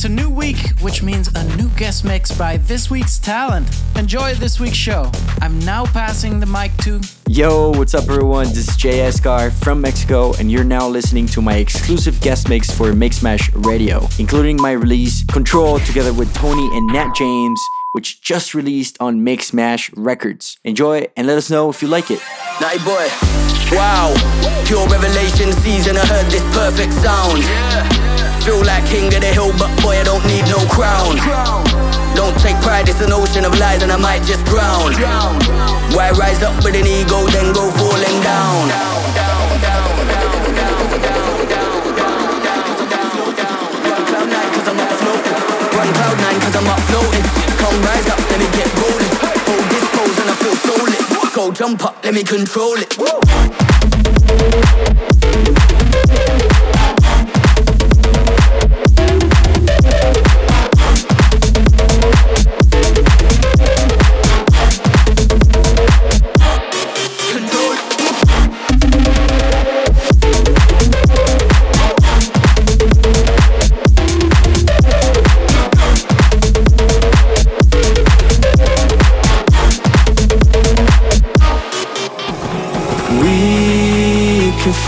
It's a new week, which means a new guest mix by this week's talent. Enjoy this week's show. I'm now passing the mic to. Yo, what's up, everyone? This is Jay Eskar from Mexico, and you're now listening to my exclusive guest mix for Mixmash Radio, including my release Control together with Tony and Nat James, which just released on Mixmash Records. Enjoy and let us know if you like it. Night boy, wow, pure revelation season. I heard this perfect sound. Feel like king of the hill, but boy, I don't need no crown. Don't take pride, it's an ocean of lies, and I might just drown. Why rise up with an ego, then go falling down? Run cloud nine cause I'm up floating Come rise up, let me get rolling Hold this pose and I feel so lit Go jump up, let me control it. Woo!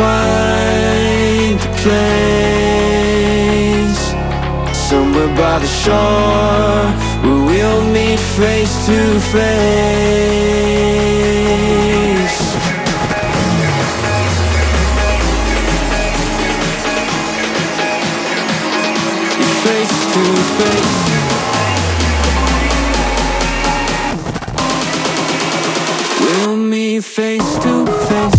Find a place somewhere by the shore where we'll meet face to face. Face to face. We'll meet face to face.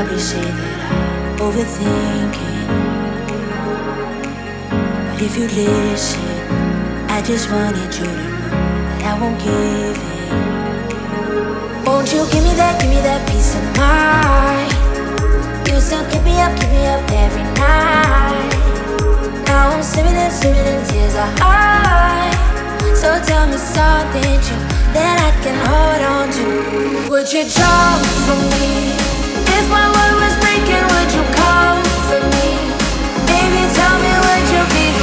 probably say that I'm overthinking. But if you listen, I just wanted you to know that I won't give in. Won't you give me that, give me that peace of mind? You still keep me up, keep me up every night. Now I'm swimming and swimming in tears of high. So tell me something true that I can hold on to. Would you jump for me? Tell me would you be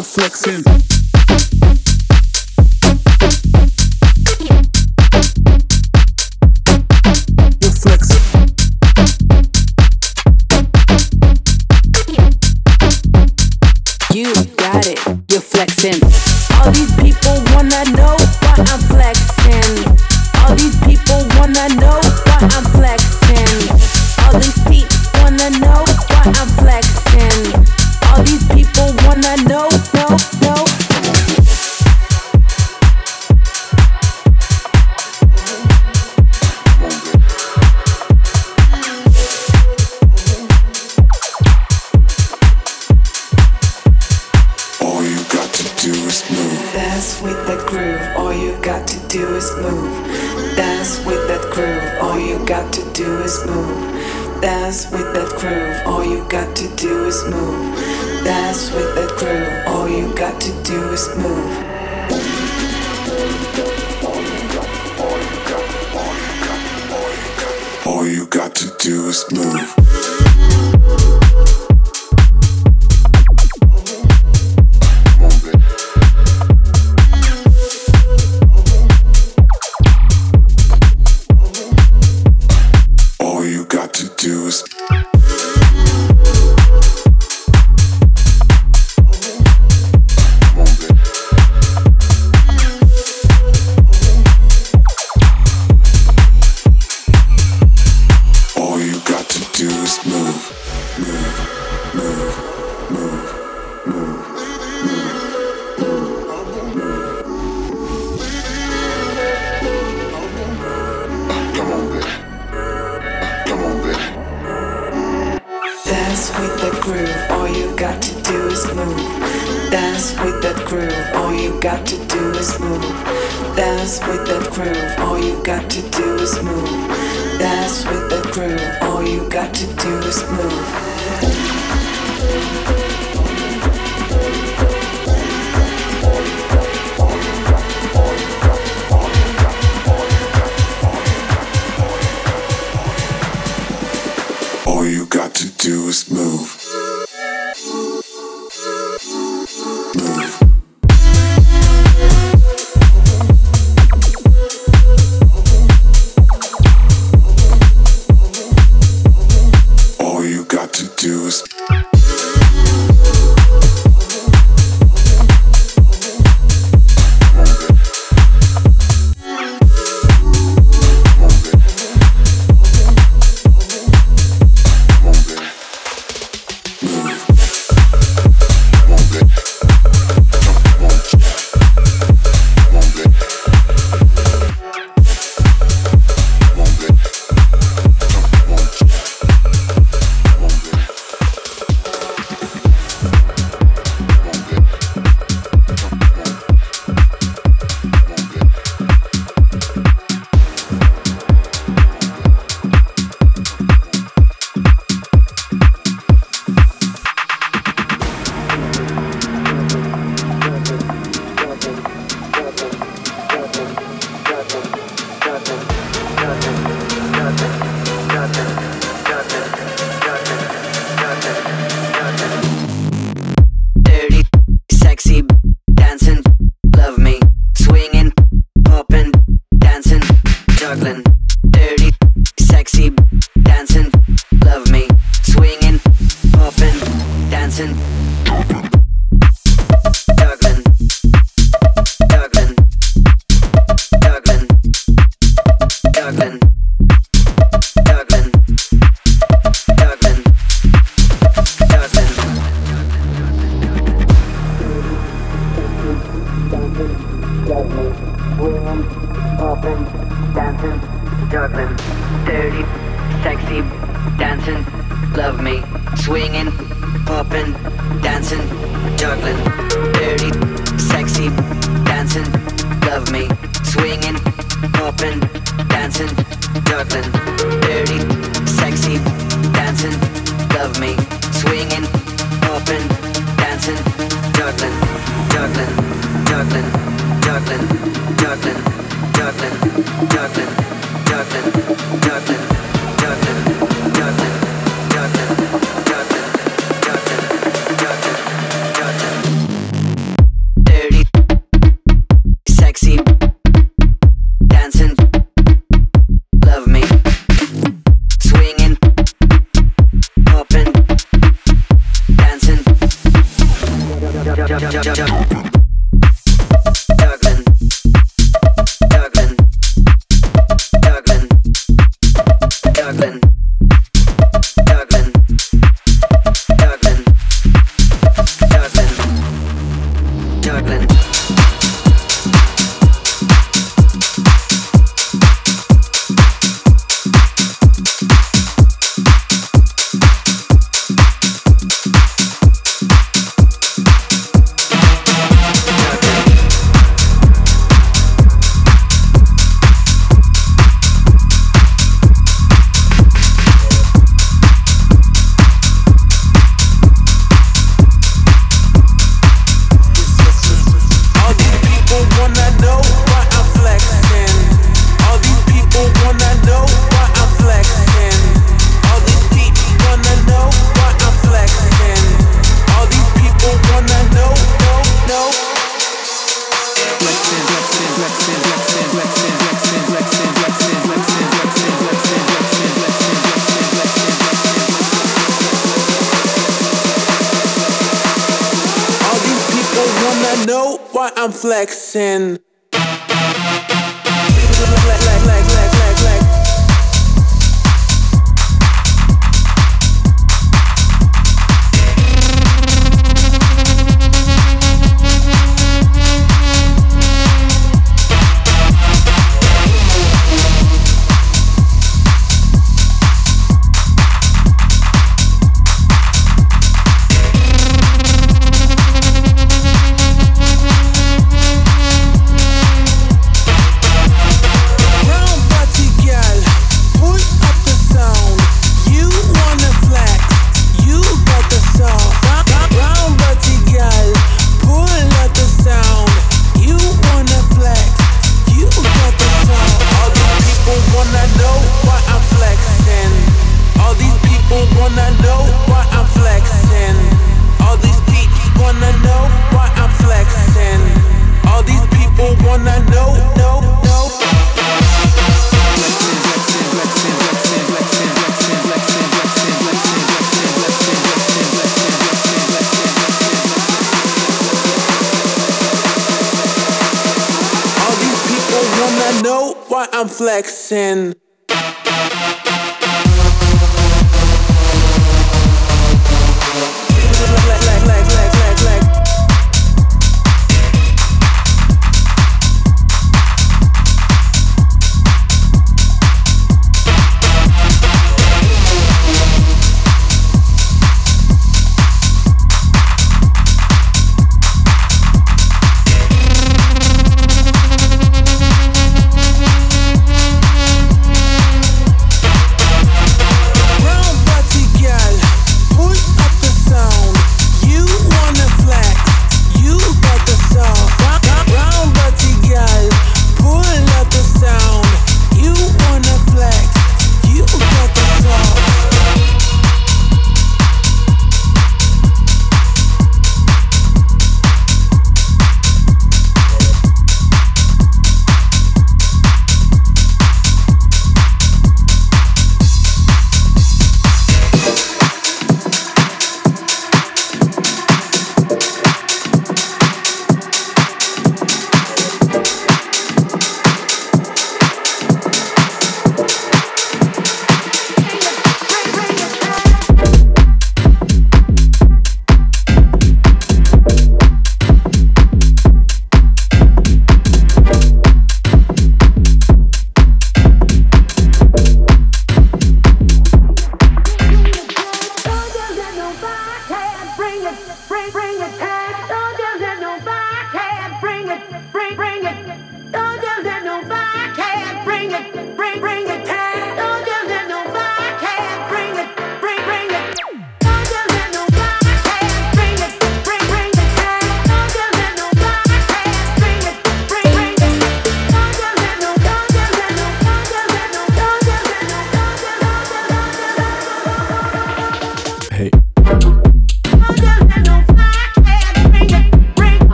You're flexing.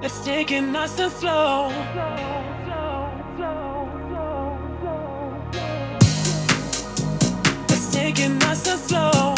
It's taking us and slow. It's taking us and slow.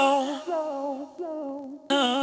Under a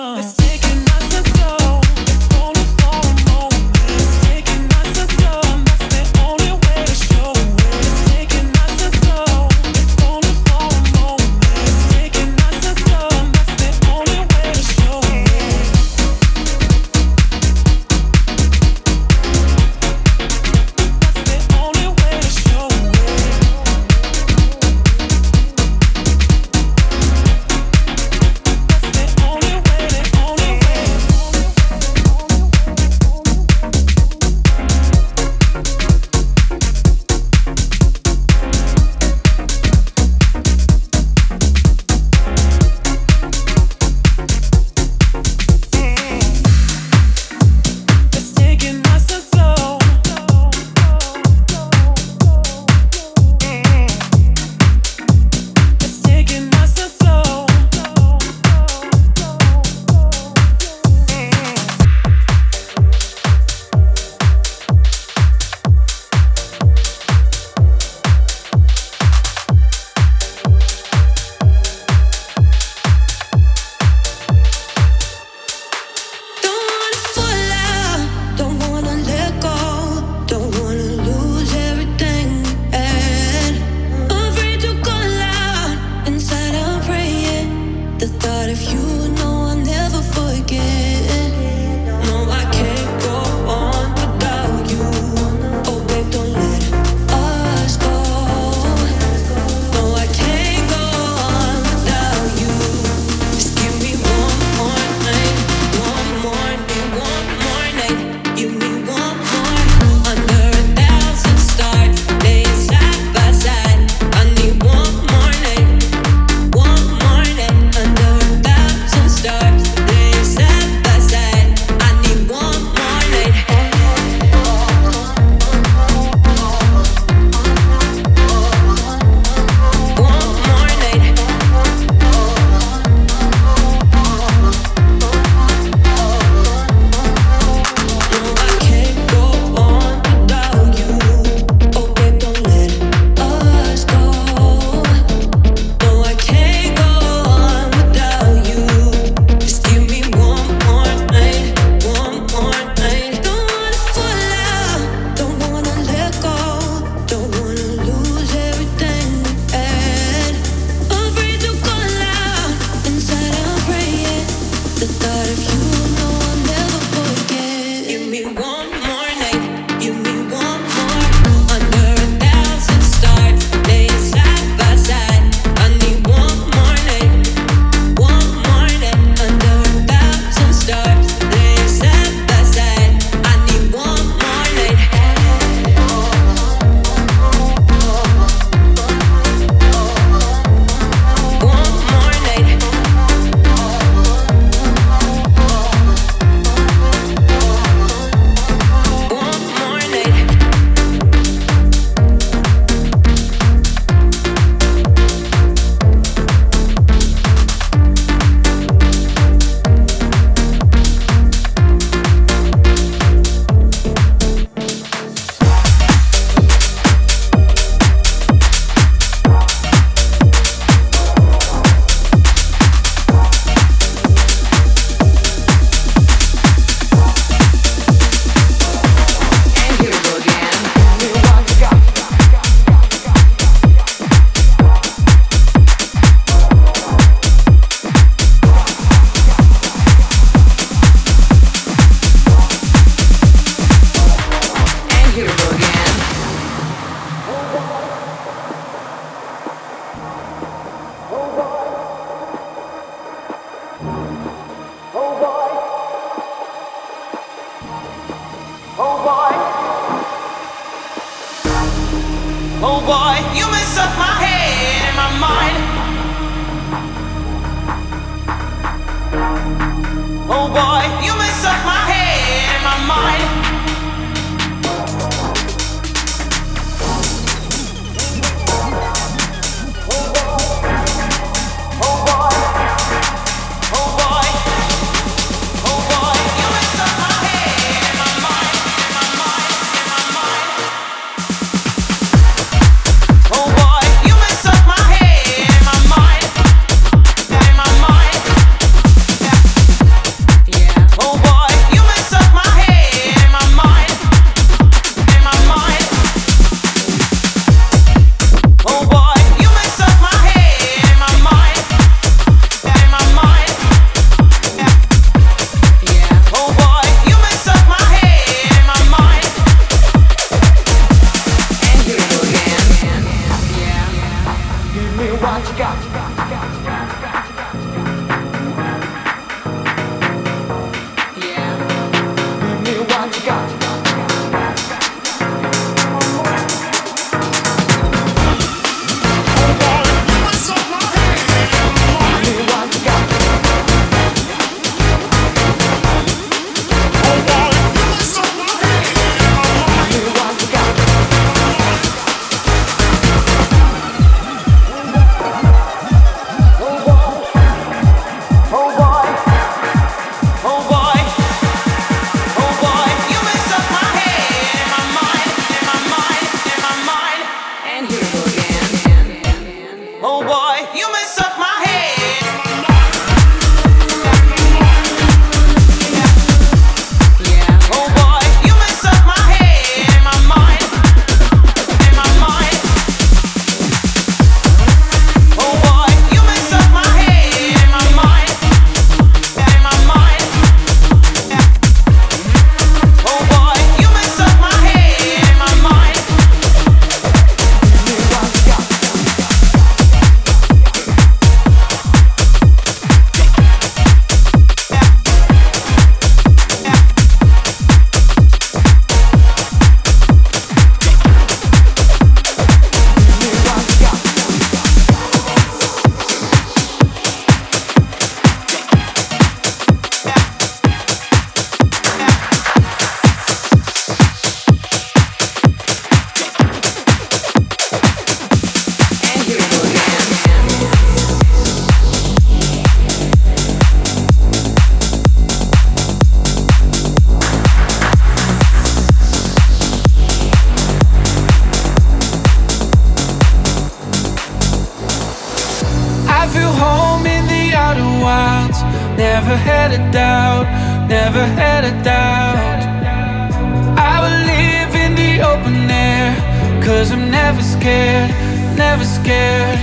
never scared, never scared.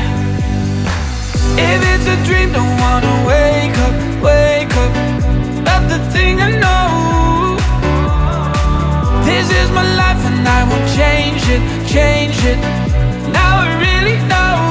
If it's a dream, don't wanna wake up, wake up. Love the thing I know. This is my life and I won't change it, change it. Now I really know.